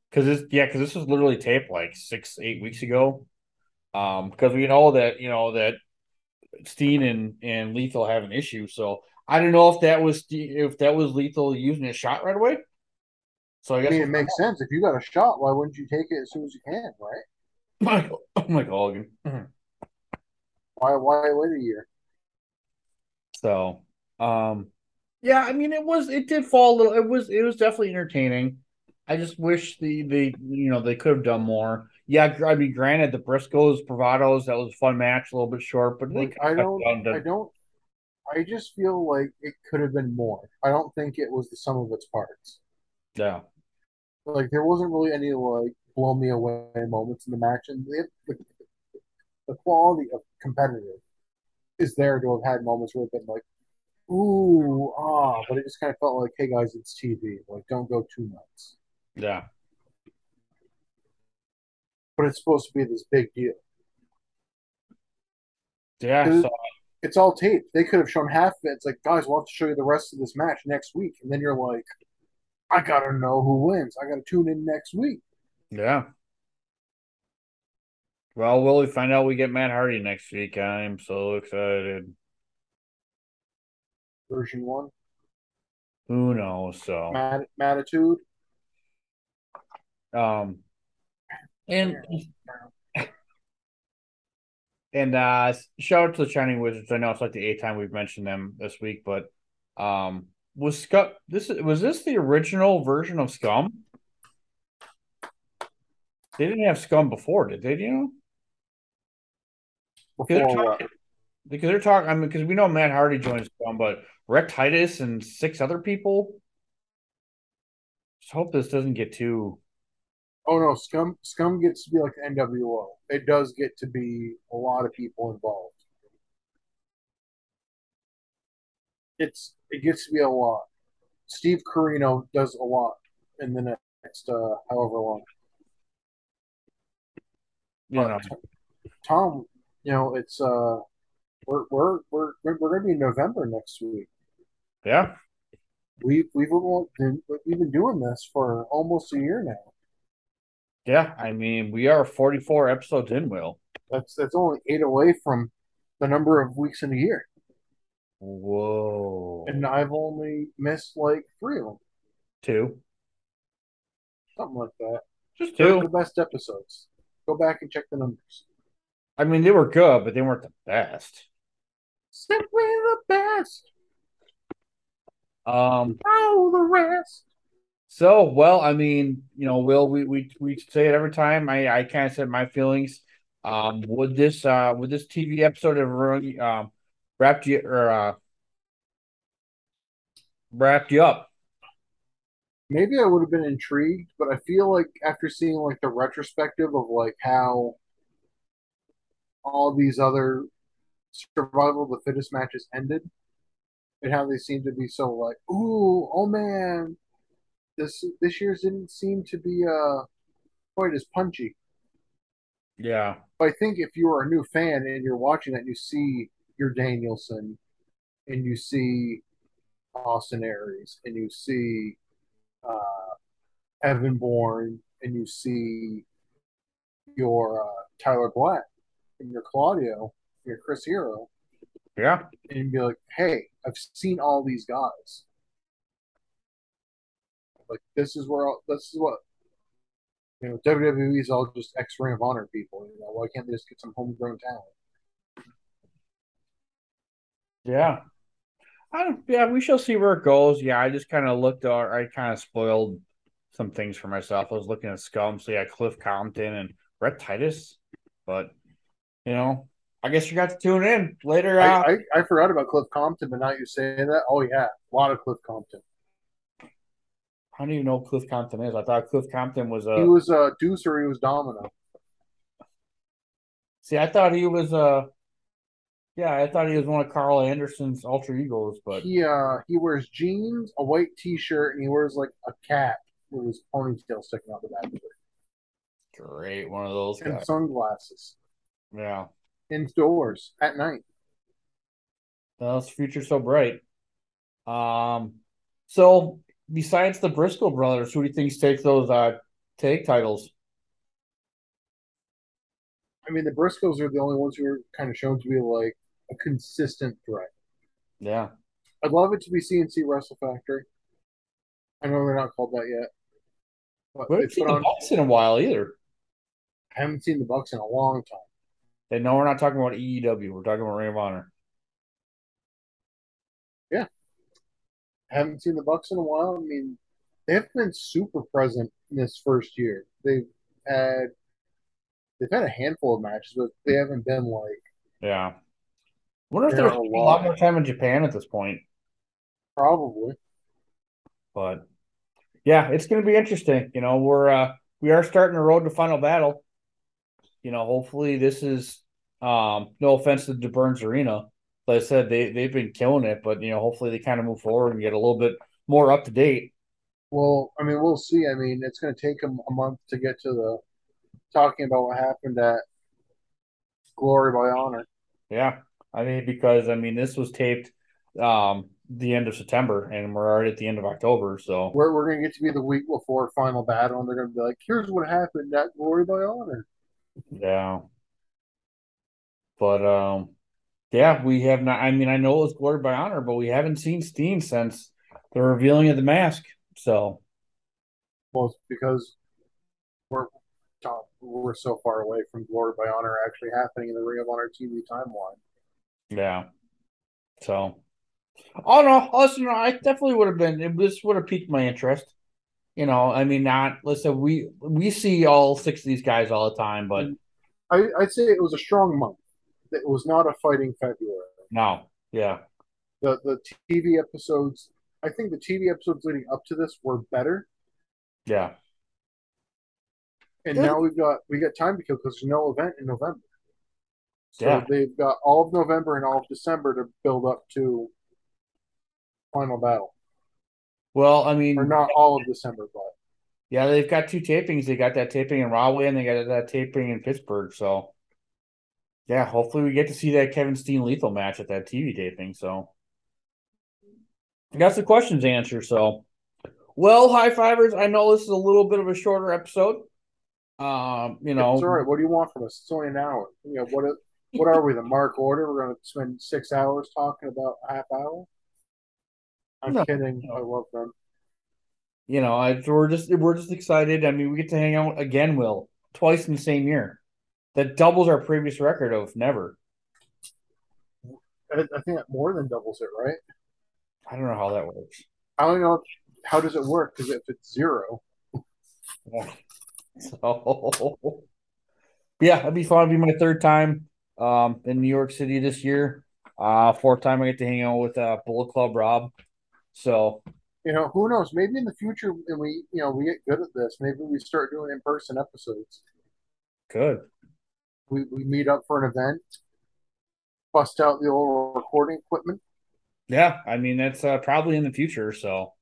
S2: because this yeah, because this was literally taped like six, eight weeks ago. Um, because we know that, you know, that Steen and, and Lethal have an issue. So I don't know if that was if that was Lethal using a shot right away. So I
S3: I mean, it makes sense. If you got a shot, why wouldn't you take it as soon as you can, right?
S2: Michael Michael Hogan.
S3: Why why wait a year?
S2: So, um, yeah, I mean, it was it did fall a little. It was it was definitely entertaining. I just wish the the you know they could have done more. Yeah, I mean, granted, the Briscoes Bravados that was a fun match, a little bit short, but
S3: Like, I don't
S2: done the-
S3: I don't I just feel like it could have been more. I don't think it was the sum of its parts.
S2: yeah,
S3: Like there wasn't really any like blow me away moments in the match, and the, the, the quality of competitive is there to have had moments where it's been like, ooh, ah, but it just kind of felt like, hey guys, it's TV. Like, don't go too nuts.
S2: yeah,
S3: But it's supposed to be this big deal.
S2: yeah. So
S3: It's all taped. They could have shown half of it. It's like, guys, we'll have to show you the rest of this match next week, and then you're like, I gotta know who wins. I gotta tune in next week.
S2: Yeah. Well, will we find out we get Matt Hardy next week? I'm so excited.
S3: Version one,
S2: Who knows? So,
S3: Mat- Mattitude.
S2: um, and And uh shout out to the Shining Wizards. I know it's like the eighth time we've mentioned them this week, but um was Scum this was this the original version of Scum? They didn't have Scum before, did they? Do you know? Because they're talking, because they're talking. I mean, because we know Matt Hardy joined Scum, but Rhett Titus and six other people. Just hope this doesn't get too.
S3: Oh no, Scum Scum gets to be like the NWO. It does get to be a lot of people involved. It's it gets to be a lot. Steve Corino does a lot in the next uh, however long.
S2: You know,
S3: Tom, you know, it's uh we're we're we're we're gonna be in November next week.
S2: yeah,
S3: We've we've been we've been doing this for almost a year now.
S2: yeah. I mean, we are forty-four episodes in. Will
S3: That's that's only eight away from the number of weeks in a year.
S2: whoa,
S3: And I've only missed like three of them.
S2: two,
S3: Something like that.
S2: just two.
S3: the best episodes. Go back and check the numbers.
S2: I mean, they were good, but they weren't the best.
S3: Simply the best.
S2: Um.
S3: Oh, the rest.
S2: So, well, I mean, you know, Will, we we we say it every time. I I kind of said my feelings. Um, would this uh would this TV episode have ruined, um wrapped you or uh wrapped you up?
S3: Maybe I would have been intrigued, but I feel like after seeing like the retrospective of like how all these other survival of the fittest matches ended and how they seem to be so like, ooh, oh man, this this year's didn't seem to be uh quite as punchy.
S2: Yeah.
S3: But I think if you are a new fan and you're watching that, and you see your Danielson, and you see Austin Aries, and you see uh, Evan Bourne, and you see your uh, Tyler Black, and your Claudio, your Chris Hero,
S2: Yeah.
S3: and you'd be like, "Hey, I've seen all these guys. Like this is where all, this is what you know. WWE is all just X Ring of Honor people. You know, why can't they just get some homegrown talent?
S2: Yeah. I don't, yeah, we shall see where it goes. Yeah, I just kind of looked at, I kind of spoiled some things for myself. I was looking at Scum, so yeah, Cliff Compton and Rhett Titus. But, you know, I guess you got to tune in later. Uh,
S3: I, I, I forgot about Cliff Compton, but now you say that, oh yeah, a lot of Cliff Compton.
S2: I don't even know Cliff Compton is. I thought Cliff Compton was a.
S3: He was a Deuce or he was Domino.
S2: see, I thought he was a. Yeah, I thought he was one of Karl Anderson's alter egos, but
S3: He uh he wears jeans, a white T-shirt, and he wears like a cap with his ponytail sticking out the back of it,
S2: great, one of those
S3: and
S2: guys.
S3: sunglasses
S2: Yeah,
S3: indoors at night.
S2: well, his future's so bright. Um, so besides the Briscoe brothers, who do you think takes those uh take titles?
S3: I mean, the Briscoes are the only ones who are kind of shown to be like a consistent threat.
S2: Yeah,
S3: I'd love it to be CNC Wrestle Factory. I know they're not called that yet, but
S2: we
S3: they
S2: haven't seen the
S3: on.
S2: Bucks in a while either.
S3: I haven't seen the Bucks in a long time.
S2: And no, we're not talking about EEW. We're talking about Ring of Honor.
S3: I haven't seen the Bucks in a while. I mean, they haven't been super present in this first year. They've had they've had a handful of matches, but they haven't been like
S2: Yeah. Wonder if
S3: There
S2: there's
S3: are a
S2: a lot
S3: lot.
S2: more time in Japan at this point.
S3: probably.
S2: But yeah, it's going to be interesting. You know, we're uh we are starting the road to final battle. You know, hopefully this is um no offense to the Burns Arena. Like I said, they they've been killing it, but you know, hopefully they kind of move forward and get a little bit more up to date.
S3: Well, I mean, we'll see. I mean, it's going to take them a month to get to the talking about what happened at Glory by Honor.
S2: Yeah. I mean, because I mean this was taped um the end of September and we're already at the end of October, so
S3: We're, we're going to get to be the week before Final Battle, and they're going to be like, here's what happened at Glory by Honor.
S2: Yeah. But um yeah, we have not I mean I know it was Glory by Honor, but we haven't seen Steen since the revealing of the mask. So
S3: Well, it's because we're we're so far away from Glory by Honor actually happening in the Ring of Honor TV timeline.
S2: Yeah. So oh no, listen, I definitely would have been it this would have piqued my interest. You know, I mean not listen, we we see all six of these guys all the time, but
S3: I, I'd say it was a strong month. It was not a fighting February.
S2: no, yeah.
S3: The the TV episodes, I think the TV episodes leading up to this were better,
S2: Yeah.
S3: and
S2: Good.
S3: now we've got we got time to kill because there's no event in November. So
S2: Yeah.
S3: they've got all of November and all of December to build up to Final Battle,
S2: Well, I mean
S3: or not all of December, but
S2: Yeah, they've got two tapings. They got that taping in Rahway and they got that taping in Pittsburgh. So, yeah, hopefully we get to see that Kevin Steen lethal match at that TV taping. So, I got some questions answered. So, well, high fivers. I know this is a little bit of a shorter episode. Um, you know,
S3: it's all right. What do you want from us? It's only an hour. You know what? What are we? The Mark Order? We're going to spend six hours talking about a half hour. I'm
S2: No.
S3: kidding. I love them.
S2: you know, I, we're just we're just excited. I mean, we get to hang out again, Will, twice in the same year. That doubles our previous record of never.
S3: I, I think that more than doubles it, right?
S2: I don't know how that works.
S3: I don't know how does it work because if it's zero,
S2: So yeah, it'd be fun. It'd be my third time um in New York City this year. Uh fourth time I get to hang out with uh Bullet Club Rob. So
S3: You know, who knows? Maybe in the future, and we, you know, we get good at this. Maybe we start doing in-person episodes.
S2: Good.
S3: We we meet up for an event, bust out the old recording equipment.
S2: Yeah, I mean that's uh, probably in the future. So,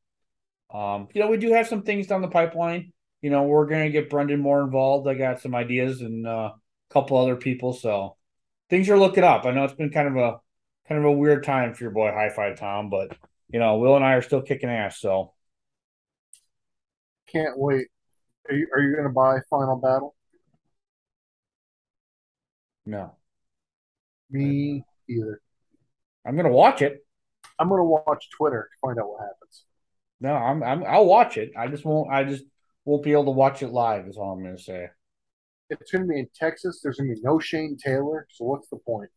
S2: um, you know, we do have some things down the pipeline. You know, we're gonna get Brendan more involved. I got some ideas and uh, a couple other people. So things are looking up. I know it's been kind of a kind of a weird time for your boy High Five Tom, but you know, Will and I are still kicking ass. So
S3: Can't wait. Are you are you going to buy Final Battle?
S2: no,
S3: Me either.
S2: I'm gonna watch it.
S3: I'm going to watch Twitter to find out what happens.
S2: No, I'm I'm I'll watch it. I just won't. I just won't be able to watch it live. Is all I'm gonna say.
S3: It's going to be in Texas. There's going to be no Shane Taylor. So what's the point?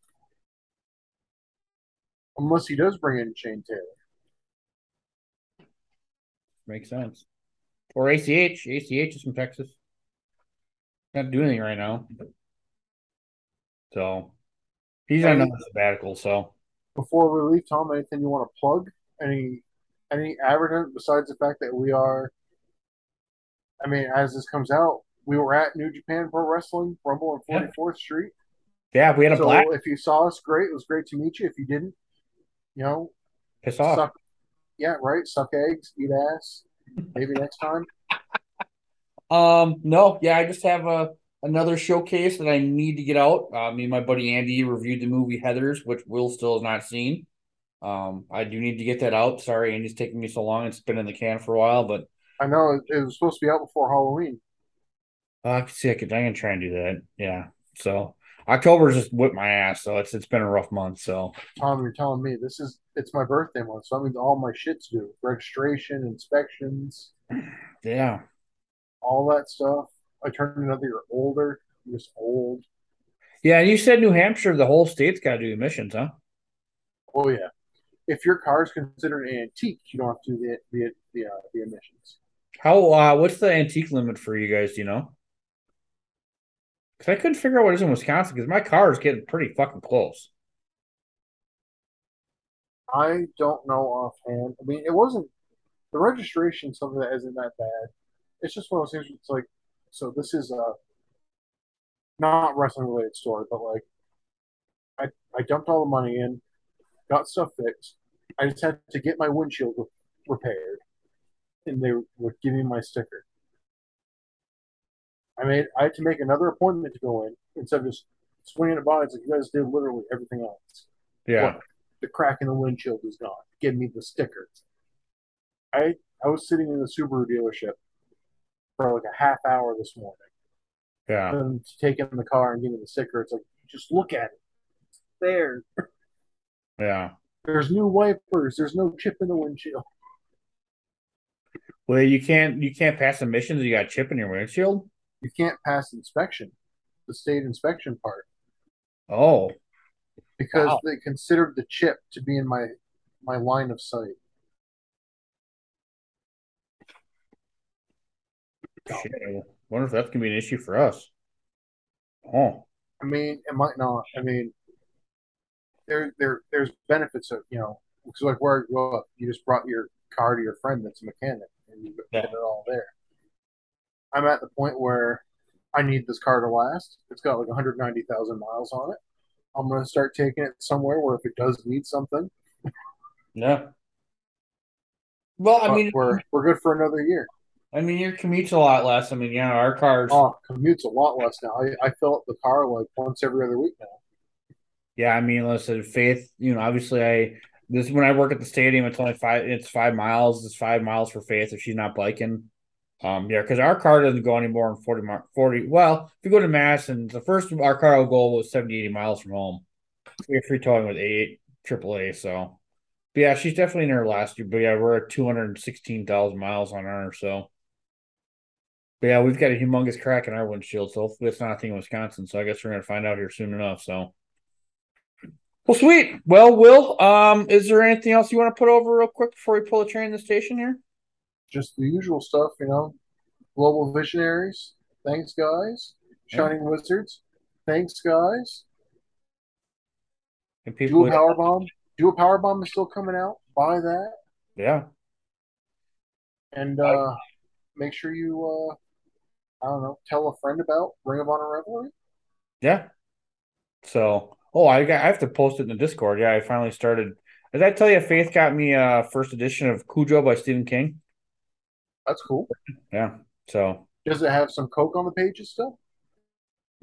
S3: Unless he does bring in Shane Taylor.
S2: Makes sense. Or ACH. ACH is from Texas. Not doing anything right now. So he's on another sabbatical. So
S3: Before we leave, Tom, anything you want to plug? Any any advertisement besides the fact that we are? I mean, as this comes out, we were at New Japan Pro Wrestling Rumble on
S2: Yeah.
S3: 44th Street.
S2: yeah, we had a
S3: So
S2: black
S3: if you saw us, great. It was great to meet you. If you didn't, you know,
S2: piss off.
S3: suck. Yeah, right. Suck eggs, eat ass. Maybe next time.
S2: Um, no, yeah, I just have a another showcase that I need to get out. Uh, me and my buddy Andy reviewed the movie Heather's, which Will still has not seen. Um, I do need to get that out. Sorry, Andy's taking me so long. It's been in the can for a while, but
S3: I know it, it was supposed to be out before Halloween.
S2: Uh, I can see I could I can try and do that. Yeah. So October's just whipped my ass, so it's it's been a rough month. So
S3: Tom, you're telling me this is it's my birthday month, so I mean all my shit's due. Registration, inspections,
S2: yeah.
S3: all that stuff. I turned another year older. I'm just old.
S2: Yeah, and you said New Hampshire, the whole state's got to do emissions, huh?
S3: Oh yeah. If your car is considered an antique, you don't have to do the the the, uh, the emissions.
S2: How uh what's the antique limit for you guys, do you know? Because I couldn't figure out what it is in Wisconsin because my car is getting pretty fucking close.
S3: I don't know offhand. I mean, it wasn't the registration. Something that isn't that bad. It's just one of those things. It's like, so this is a not wrestling related story, but like, I I dumped all the money in, got stuff fixed. I just had to get my windshield repaired, and they would give me my sticker. I made I had to make another appointment to go in instead of just swinging it by. Like you guys did literally everything else
S2: Yeah.
S3: the crack in the windshield is gone. Give me the sticker. I I was sitting in the Subaru dealership for like a half hour this morning.
S2: Yeah.
S3: And taking the car and giving the sticker, it's like just look at it. It's there.
S2: Yeah.
S3: There's new wipers. There's no chip in the windshield.
S2: Well, you can't you can't pass emissions. You got a chip in your windshield.
S3: You can't pass inspection, the state inspection part,
S2: Oh,
S3: because
S2: Wow.
S3: they considered the chip to be in my my line of sight.
S2: shit. I wonder if that's gonna be an issue for us. Oh,
S3: I mean, it might not. I mean, there there there's benefits of you know because like where I grew up, you just brought your car to your friend that's a mechanic and you
S2: Yeah.
S3: get it all there. I'm at the point where I need this car to last. It's got like 190,000 miles on it. I'm gonna start taking it somewhere where if it does need something,
S2: yeah. Well, I
S3: uh,
S2: mean,
S3: we're we're good for another year.
S2: I mean, your commute's a lot less. I mean, yeah, our cars.
S3: Oh, commute's a lot less now. I, I fill up the car like once every other week now.
S2: Yeah, I mean, listen, Faith. You know, obviously, I this when I work at the stadium. It's only five. It's five miles. It's five miles for Faith if she's not biking. Um, yeah, because our car doesn't go any more than 40, mar- 40. Well, if you go to Mass and the first our car will go was 70, 80 miles from home. We have free towing with eight AAA. So, but yeah, she's definitely in her last year. But yeah, we're at 216,000 miles on her. So, but yeah, we've got a humongous crack in our windshield. So hopefully it's not a thing in Wisconsin. So I guess we're going to find out here soon enough. So, well, sweet. Well, Will, um, is there anything else you want to put over real quick before we pull the train in the station here?
S3: Just the usual stuff, you know. Global visionaries, thanks guys. Shining Wizards, thanks guys.
S2: And people,
S3: Dual Power Bomb, Dual Power Bomb is still coming out. Buy that.
S2: yeah.
S3: And uh, make sure you, uh, I don't know, tell a friend about Ring of Honor Revelry.
S2: Yeah. So, oh, I got I have to post it in the Discord. Yeah, I finally started. Did I tell you Faith got me a first edition of Cujo by Stephen King?
S3: That's cool.
S2: Yeah. So
S3: Does it have some Coke on the pages still?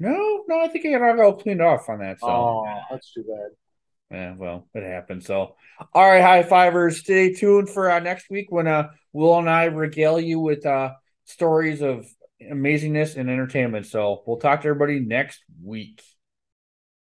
S2: no, no, I think I got it all cleaned off on that. So
S3: Oh, that's too bad.
S2: yeah, well, it happened. So all right, high fivers, stay tuned for uh, next week when uh Will and I regale you with uh stories of amazingness and entertainment. So we'll talk to everybody next week.